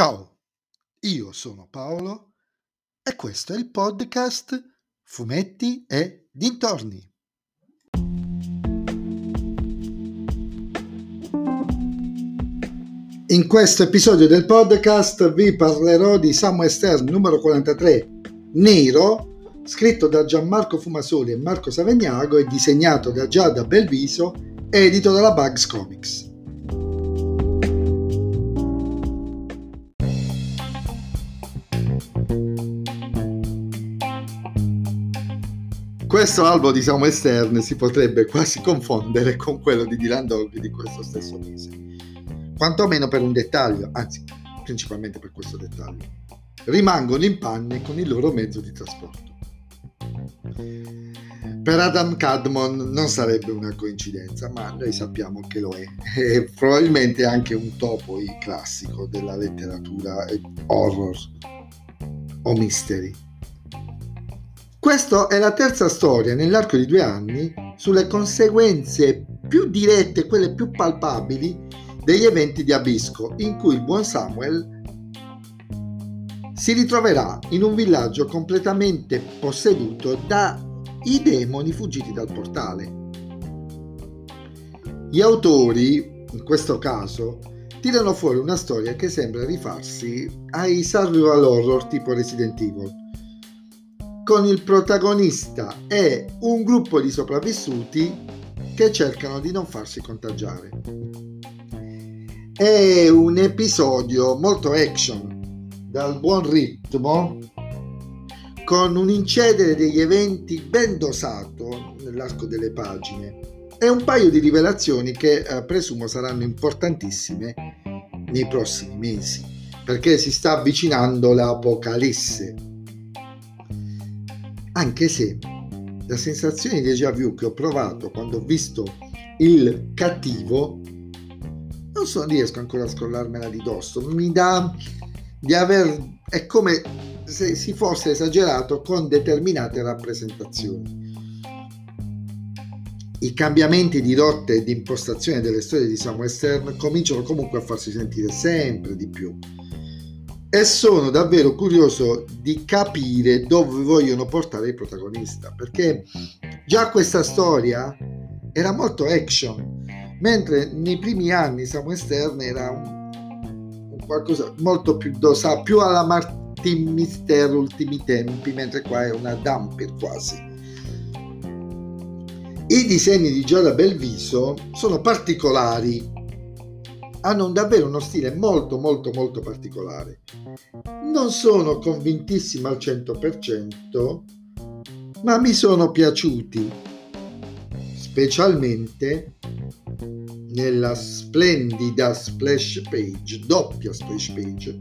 Ciao, io sono Paolo e questo è il podcast Fumetti e Dintorni. In questo episodio del podcast vi parlerò di Samuel Stern numero 43, Nero, scritto da Gianmarco Fumasoli e Marco Savegnago e disegnato da Giada Belviso, edito dalla Bugs Comics. Questo albo di Samuel Stern si potrebbe quasi confondere con quello di Dylan Dog di questo stesso mese, quantomeno per un dettaglio, anzi principalmente per questo dettaglio. Rimangono in panne con il loro mezzo di trasporto. Per Adam Cadmon non sarebbe una coincidenza, ma noi sappiamo che lo è. È probabilmente anche un topo classico della letteratura horror o mystery questa è la terza storia nell'arco di due anni sulle conseguenze più dirette, quelle più palpabili degli eventi di Abisco, in cui il buon Samuel si ritroverà in un villaggio completamente posseduto dai demoni fuggiti dal portale. Gli autori, in questo caso, tirano fuori una storia che sembra rifarsi ai survival horror tipo Resident Evil con il protagonista e un gruppo di sopravvissuti che cercano di non farsi contagiare. È un episodio molto action, dal buon ritmo, con un incedere degli eventi ben dosato nell'arco delle pagine e un paio di rivelazioni che eh, presumo saranno importantissime nei prossimi mesi, perché si sta avvicinando l'Apocalisse. Anche se la sensazione di déjà vu che ho provato quando ho visto il cattivo non so, riesco ancora a scrollarmela di dosso. Mi dà di aver è come se si fosse esagerato con determinate rappresentazioni i cambiamenti di rotte e di impostazione delle storie di Samuel Stern cominciano comunque a farsi sentire sempre di più. E sono davvero curioso di capire dove vogliono portare il protagonista perché già questa storia era molto action mentre nei primi anni Samuel Stern era un, un qualcosa molto più dosato più alla Martin Mister ultimi tempi mentre qua è una dumper quasi i disegni di Giada Belviso sono particolari hanno davvero uno stile molto molto molto particolare. Non sono convintissimo al 100%, ma mi sono piaciuti, specialmente nella splendida splash page, doppia splash page,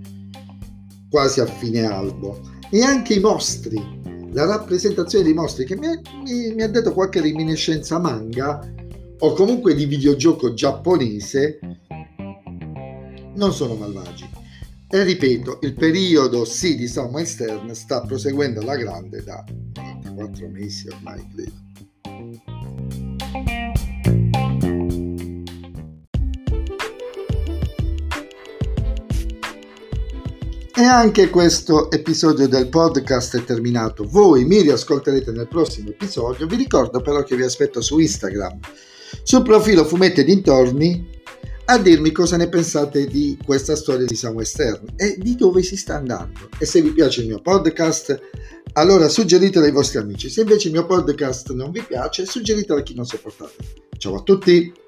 quasi a fine albo, e anche i mostri, la rappresentazione dei mostri che mi, mi, mi ha detto qualche reminiscenza manga o comunque di videogioco giapponese non sono malvagi. E ripeto, il periodo sì di Samuel Stern sta proseguendo alla grande da 44 mesi ormai, credo. E anche questo episodio del podcast è terminato. Voi mi riascolterete nel prossimo episodio. Vi ricordo però che vi aspetto su Instagram, sul profilo Fumetti Dintorni a dirmi cosa ne pensate di questa storia di Samuel Stern e di dove si sta andando. E se vi piace il mio podcast, allora suggeritelo ai vostri amici. Se invece il mio podcast non vi piace, suggeritelo a chi non sopportate. Ciao a tutti!